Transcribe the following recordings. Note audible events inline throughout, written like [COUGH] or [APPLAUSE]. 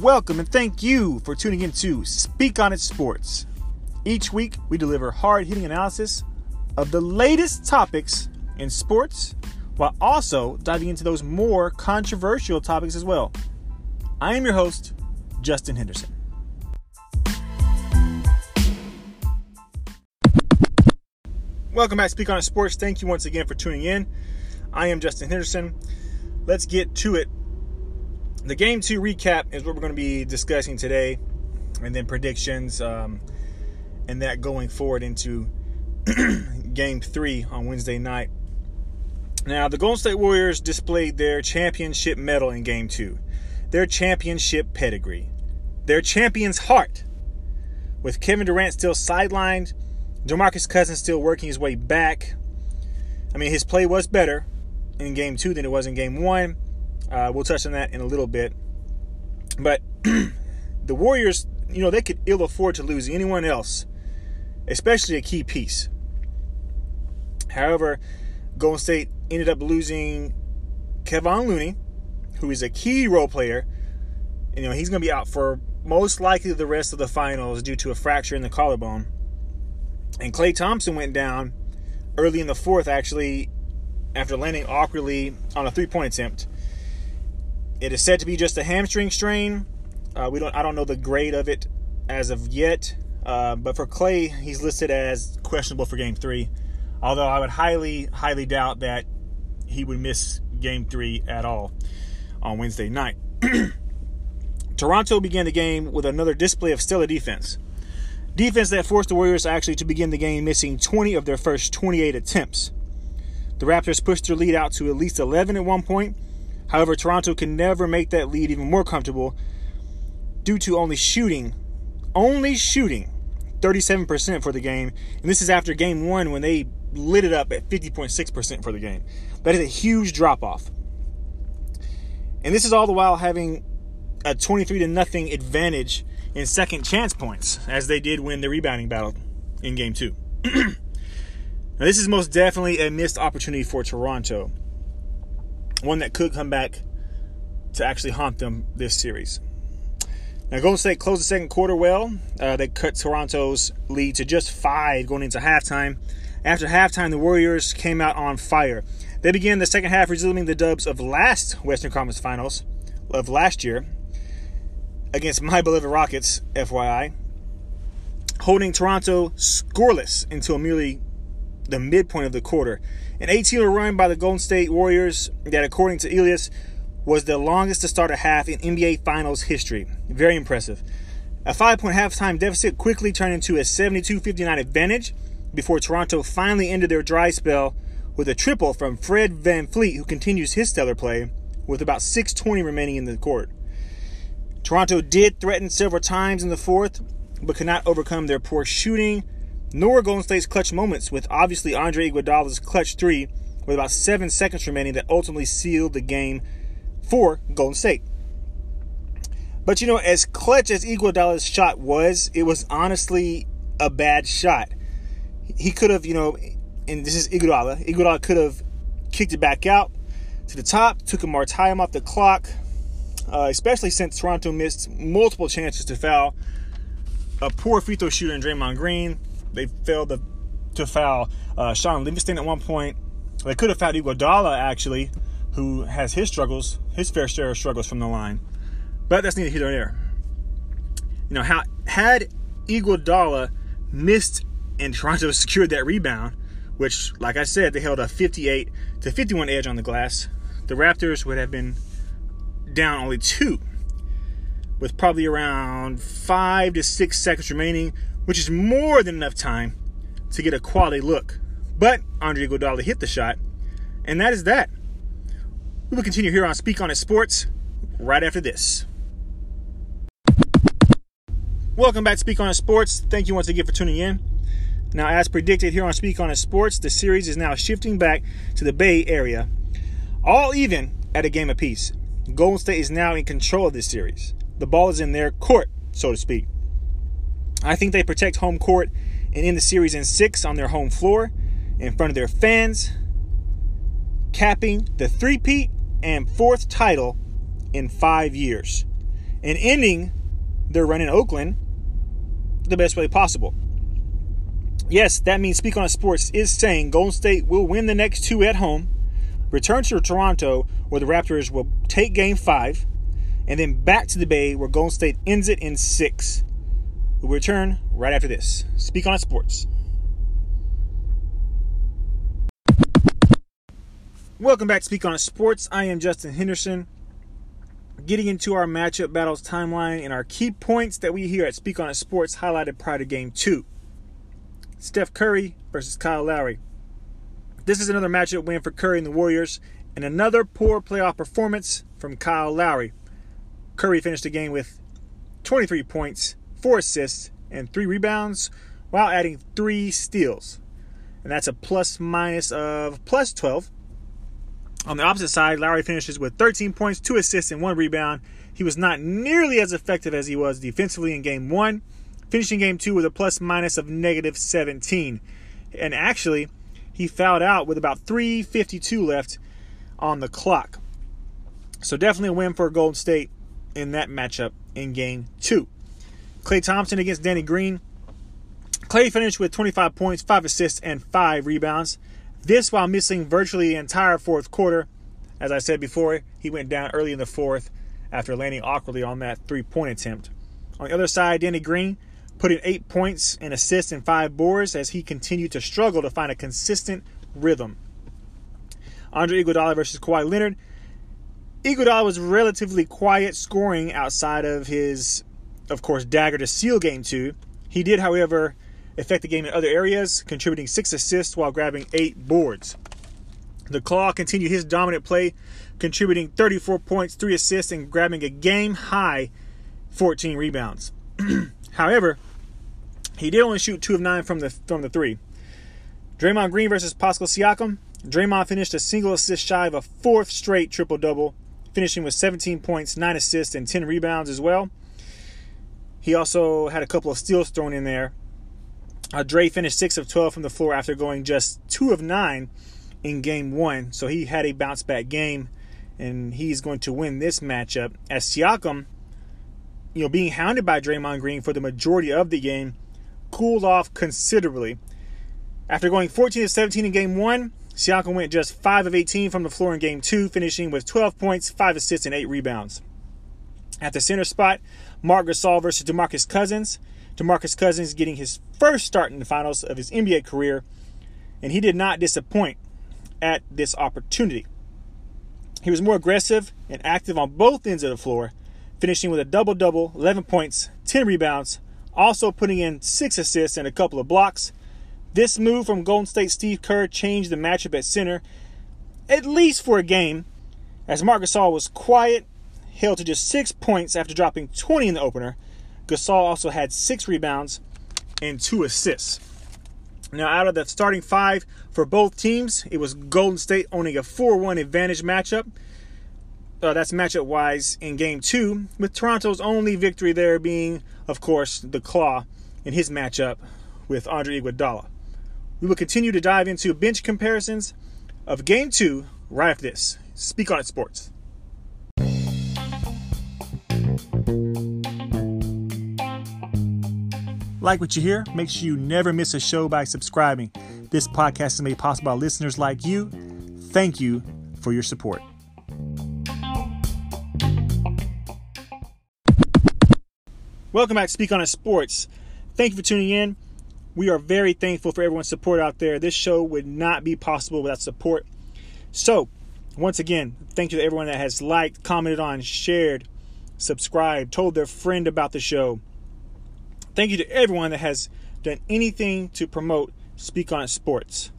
Welcome and thank you for tuning in to Speak on It Sports. Each week, we deliver hard hitting analysis of the latest topics in sports while also diving into those more controversial topics as well. I am your host, Justin Henderson. Welcome back to Speak on It Sports. Thank you once again for tuning in. I am Justin Henderson. Let's get to it. The game two recap is what we're going to be discussing today, and then predictions, um, and that going forward into [CLEARS THROAT] game three on Wednesday night. Now, the Golden State Warriors displayed their championship mettle in game two, their championship pedigree, their champion's heart. With Kevin Durant still sidelined, DeMarcus Cousins still working his way back. I mean, his play was better in game two than it was in game one. Uh, we'll touch on that in a little bit. But [CLEARS THROAT] the Warriors, you know, they could ill afford to lose anyone else, especially a key piece. However, Golden State ended up losing Kevon Looney, who is a key role player. You know, he's going to be out for most likely the rest of the finals due to a fracture in the collarbone. And Klay Thompson went down early in the fourth, actually, after landing awkwardly on a three-point attempt. It is said to be just a hamstring strain. Uh, we don't. I don't know the grade of it as of yet. Uh, but for Klay, he's listed as questionable for Game Three. Although I would highly, highly doubt that he would miss Game Three at all on Wednesday night. [CLEARS THROAT] Toronto began the game with another display of stellar defense. Defense that forced the Warriors actually to begin the game missing 20 of their first 28 attempts. The Raptors pushed their lead out to at least 11 at one point. However, Toronto can never make that lead even more comfortable due to only shooting, only shooting 37% for the game. And this is after game one when they lit it up at 50.6% for the game. That is a huge drop off. And this is all the while having a 23 to nothing advantage in second chance points, as they did win the rebounding battle in game two. [CLEARS THROAT] now, this is most definitely a missed opportunity for Toronto. One that could come back to actually haunt them this series. Now, Golden State closed the second quarter well. Uh, they cut Toronto's lead to just five going into halftime. After halftime, the Warriors came out on fire. They began the second half resuming the dubs of last Western Conference Finals of last year against my beloved Rockets, FYI, holding Toronto scoreless until merely the midpoint of the quarter. An 18 run by the Golden State Warriors that, according to Elias, was the longest to start a half in NBA Finals history. Very impressive. A five point halftime deficit quickly turned into a 72 59 advantage before Toronto finally ended their dry spell with a triple from Fred VanVleet, who continues his stellar play with about 6.20 remaining in the court. Toronto did threaten several times in the fourth, but could not overcome their poor shooting, nor Golden State's clutch moments, with obviously Andre Iguodala's clutch three with about seven seconds remaining that ultimately sealed the game for Golden State. But you know, as clutch as Iguodala's shot was, it was honestly a bad shot. He could have, you know, and this is Iguodala. Iguodala could have kicked it back out to the top, took more time off the clock, uh, especially since Toronto missed multiple chances to foul a poor free throw shooter in Draymond Green. They failed to, to foul uh, Shaun Livingston at one point. They could have fouled Iguodala actually, who has his struggles, his fair share of struggles from the line. But that's neither here nor there. You know, how, had Iguodala missed and Toronto [LAUGHS] secured that rebound, which, like I said, they held a 58 to 51 edge on the glass, the Raptors would have been down only two, with probably around five to six seconds remaining, which is more than enough time to get a quality look. But Andre Iguodala hit the shot, and that is that. We will continue here on Speak on It Sports right after this. Welcome back to Speak on It Sports. Thank you once again for tuning in. Now, as predicted here on Speak on It Sports, the series is now shifting back to the Bay Area, all even at a game apiece. Golden State is now in control of this series. The ball is in their court, so to speak. I think they protect home court and end the series in six on their home floor in front of their fans, capping the three-peat and fourth title in five years. and ending their run in Oakland the best way possible. Yes, that means Speak on Sports is saying Golden State will win the next two at home, return to Toronto, where the Raptors will take game five, and then back to the Bay, where Golden State ends it in six. We'll return right after this. Speak on Sports. Welcome back to Speak on Sports. I am Justin Henderson. Getting into our matchup battles timeline and our key points that we hear at Speak on Sports highlighted prior to game two. Steph Curry versus Kyle Lowry. This is another matchup win for Curry and the Warriors, and another poor playoff performance from Kyle Lowry. Curry finished the game with 23 points, 4 assists, and 3 rebounds, while adding 3 steals. And that's a plus minus of plus 12. On the opposite side, Lowry finishes with 13 points, 2 assists, and 1 rebound. He was not nearly as effective as he was defensively in game 1 finishing game two with a plus minus of negative 17. And actually, he fouled out with about 3.52 left on the clock. So definitely a win for Golden State in that matchup in game two. Klay Thompson against Danny Green. Klay finished with 25 points, 5 assists, and 5 rebounds. This while missing virtually the entire fourth quarter. As I said before, he went down early in the fourth after landing awkwardly on that three point attempt. On the other side, Danny Green putting eight points and assists in five boards as he continued to struggle to find a consistent rhythm. Andre Iguodala versus Kawhi Leonard. Iguodala was relatively quiet scoring outside of his, of course, dagger to seal game two. He did, however, affect the game in other areas, contributing six assists while grabbing eight boards. The Claw continued his dominant play, contributing 34 points, three assists, and grabbing a game high 14 rebounds. [CLEARS THROAT] However, he did only shoot two of nine from the from the three. Draymond Green versus Pascal Siakam. Draymond finished a single assist shy of a fourth straight triple double, finishing with 17 points, 9 assists, and 10 rebounds as well. He also had a couple of steals thrown in there. Uh, Dre finished 6 of 12 from the floor after going just 2 of 9 in game 1, so he had a bounce back game, and he's going to win this matchup. As Siakam, you know, being hounded by Draymond Green for the majority of the game, cooled off considerably. After going 14 of 17 in game one, Siakam went just 5 of 18 from the floor in game two, finishing with 12 points, 5 assists, and 8 rebounds. At the center spot, Marc Gasol versus DeMarcus Cousins. DeMarcus Cousins getting his first start in the finals of his NBA career, and he did not disappoint at this opportunity. He was more aggressive and active on both ends of the floor, finishing with a double double, 11 points, 10 rebounds, also putting in six assists and a couple of blocks. This move from Golden State Steve Kerr changed the matchup at center, at least for a game, as Marc Gasol was quiet, held to just six points after dropping 20 in the opener. Gasol also had six rebounds and two assists. Now, out of the starting five for both teams, it was Golden State owning a 4 1 advantage matchup. Uh, that's matchup wise in game two, with Toronto's only victory there being of course, the Claw in his matchup with Andre Iguodala. We will continue to dive into bench comparisons of Game 2 right after this. Speak on it, sports. Like what you hear? Make sure you never miss a show by subscribing. This podcast is made possible by listeners like you. Thank you for your support. Welcome back to Speak on It Sports. Thank you for tuning in. We are very thankful for everyone's support out there. This show would not be possible without support. So, once again, thank you to everyone that has liked, commented on, shared, subscribed, told their friend about the show. Thank you to everyone that has done anything to promote Speak on Sports.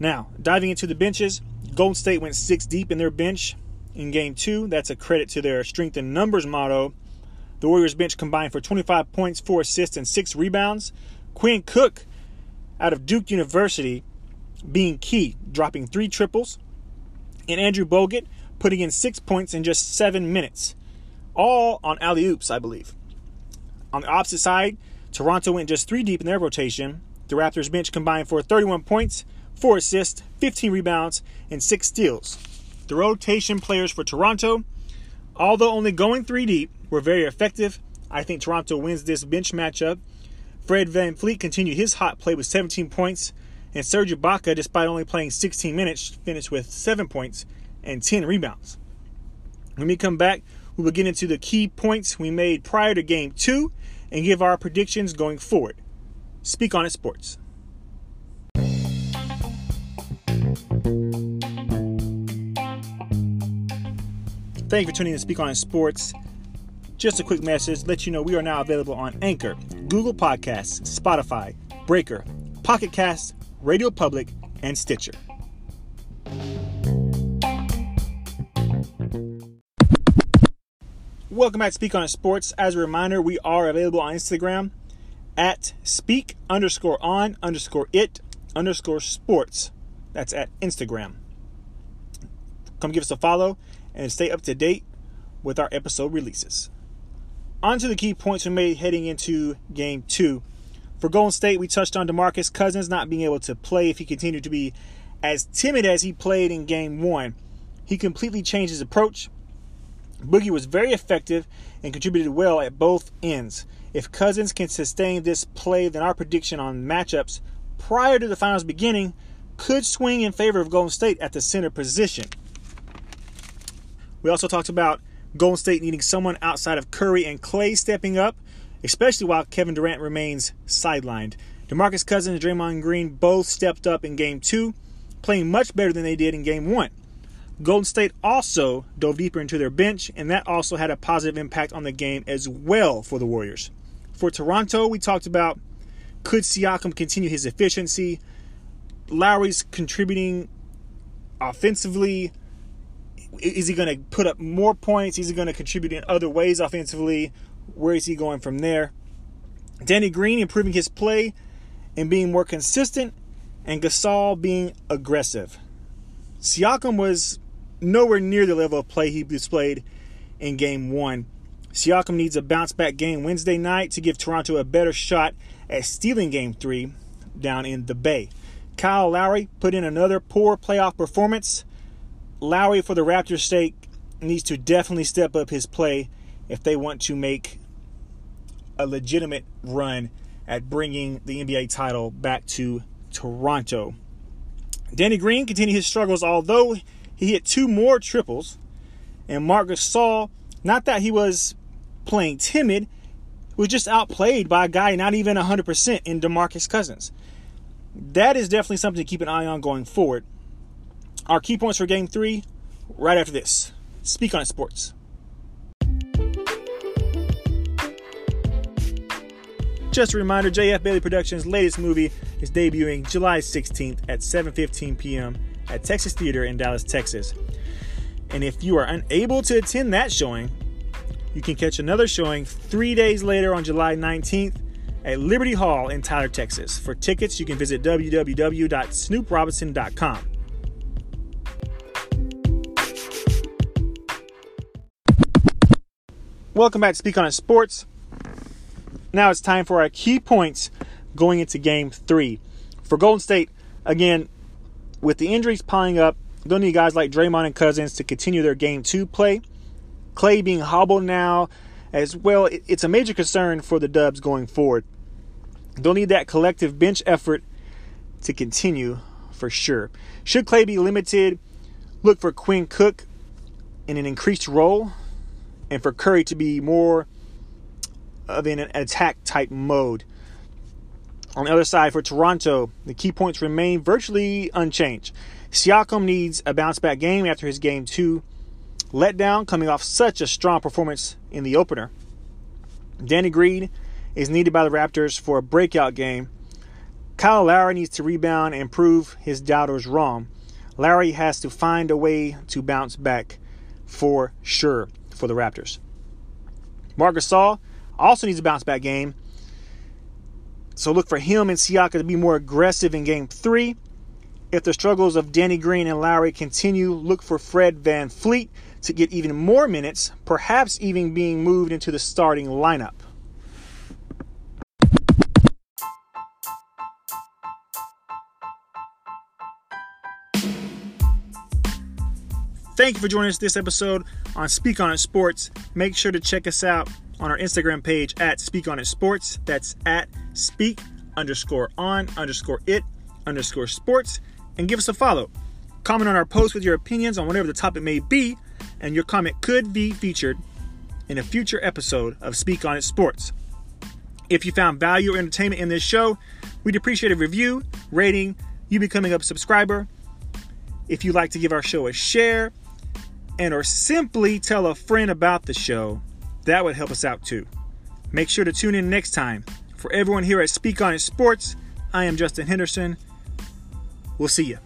Now, diving into the benches, Golden State went six deep in their bench in game two. That's a credit to their strength in numbers motto the Warriors bench combined for 25 points, 4 assists, and 6 rebounds. Quinn Cook out of Duke University being key, dropping 3 triples. And Andrew Bogut putting in 6 points in just 7 minutes. All on alley oops, I believe. On the opposite side, Toronto went just 3 deep in their rotation. The Raptors bench combined for 31 points, 4 assists, 15 rebounds, and 6 steals. The rotation players for Toronto Although only going three deep were very effective, I think Toronto wins this bench matchup. Fred Van VanVleet continued his hot play with 17 points, and Serge Ibaka, despite only playing 16 minutes, finished with 7 points and 10 rebounds. When we come back, we will get into the key points we made prior to game two and give our predictions going forward. Speak on it sports. Thank you for tuning in to Speak On It Sports. Just a quick message let you know we are now available on Anchor, Google Podcasts, Spotify, Breaker, Pocket Casts, Radio Public, and Stitcher. Welcome back to Speak on Sports. As a reminder, we are available on Instagram at speak underscore on underscore it underscore sports. That's at Instagram. Come give us a follow and stay up to date with our episode releases. On to the key points we made heading into game two. For Golden State, we touched on DeMarcus Cousins not being able to play if he continued to be as timid as he played in game one. He completely changed his approach. Boogie was very effective and contributed well at both ends. If Cousins can sustain this play, then our prediction on matchups prior to the finals beginning could swing in favor of Golden State at the center position. We also talked about Golden State needing someone outside of Curry and Klay stepping up, especially while Kevin Durant remains sidelined. DeMarcus Cousins and Draymond Green both stepped up in game two, playing much better than they did in game one. Golden State also dove deeper into their bench, and that also had a positive impact on the game as well for the Warriors. For Toronto, we talked about could Siakam continue his efficiency? Lowry's contributing offensively is he going to put up more points? Is he going to contribute in other ways offensively? Where is he going from there? Danny Green improving his play and being more consistent, and Gasol being aggressive. Siakam was nowhere near the level of play he displayed in game one. Siakam needs a bounce back game Wednesday night to give Toronto a better shot at stealing game three down in the Bay. Kyle Lowry put in another poor playoff performance Lowry, for the Raptors' sake, needs to definitely step up his play if they want to make a legitimate run at bringing the NBA title back to Toronto. Danny Green continued his struggles, although he hit two more triples. And Marcus Gasol, not that he was playing timid, was just outplayed by a guy not even 100% in DeMarcus Cousins. That is definitely something to keep an eye on going forward. Our key points for game three, right after this. Speak on it, sports. Just a reminder, JF Bailey Productions' latest movie is debuting July 16th at 7:15 p.m. at Texas Theater in Dallas, Texas. And if you are unable to attend that showing, you can catch another showing 3 days later on July 19th at Liberty Hall in Tyler, Texas. For tickets, you can visit www.snooprobinson.com. Welcome back to Speak on It Sports. Now it's time for our key points going into game three. For Golden State, again, with the injuries piling up, they'll need guys like Draymond and Cousins to continue their game two play. Klay being hobbled now as well, it's a major concern for the Dubs going forward. They'll need that collective bench effort to continue for sure. Should Klay be limited, look for Quinn Cook in an increased role and for Curry to be more of an attack type mode. On the other side, for Toronto, the key points remain virtually unchanged. Siakam needs a bounce back game after his game two letdown, coming off such a strong performance in the opener. Danny Green is needed by the Raptors for a breakout game. Kyle Lowry needs to rebound and prove his doubters wrong. Lowry has to find a way to bounce back for sure for the Raptors. Marc Gasol also needs a bounce back game. So look for him and Siaka to be more aggressive in game three. If the struggles of Danny Green and Lowry continue, look for Fred VanVleet to get even more minutes, perhaps even being moved into the starting lineup. thank you for joining us this episode on Speak On It Sports. Make sure to check us out on our Instagram page at Speak On It Sports. That's at Speak underscore on underscore it underscore sports. And give us a follow. Comment on our post with your opinions on whatever the topic may be, and your comment could be featured in a future episode of Speak On It Sports. If you found value or entertainment in this show, we'd appreciate a review, rating, you becoming a subscriber. If you'd like to give our show a share, and or simply tell a friend about the show, that would help us out too. Make sure to tune in next time. For everyone here at Speak On It Sports, I am Justin Henderson. We'll see you.